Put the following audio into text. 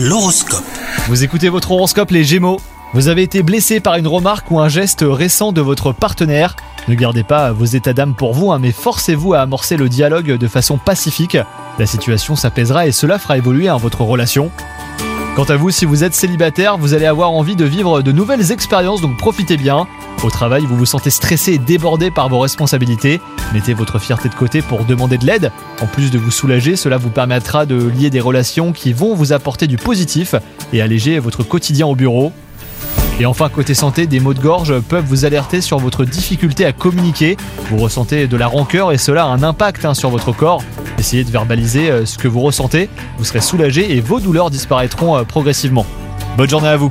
L'horoscope. Vous écoutez votre horoscope les Gémeaux. Vous avez été blessé par une remarque ou un geste récent de votre partenaire. Ne gardez pas vos états d'âme pour vous, hein, mais forcez-vous à amorcer le dialogue de façon pacifique. La situation s'apaisera et cela fera évoluer hein, votre relation. Quant à vous, si vous êtes célibataire, vous allez avoir envie de vivre de nouvelles expériences, donc profitez bien. Au travail, vous vous sentez stressé et débordé par vos responsabilités. Mettez votre fierté de côté pour demander de l'aide. En plus de vous soulager, cela vous permettra de lier des relations qui vont vous apporter du positif et alléger votre quotidien au bureau. Et enfin, côté santé, des maux de gorge peuvent vous alerter sur votre difficulté à communiquer. Vous ressentez de la rancœur et cela a un impact hein, sur votre corps. Essayez de verbaliser euh, ce que vous ressentez, vous serez soulagé et vos douleurs disparaîtront euh, progressivement. Bonne journée à vous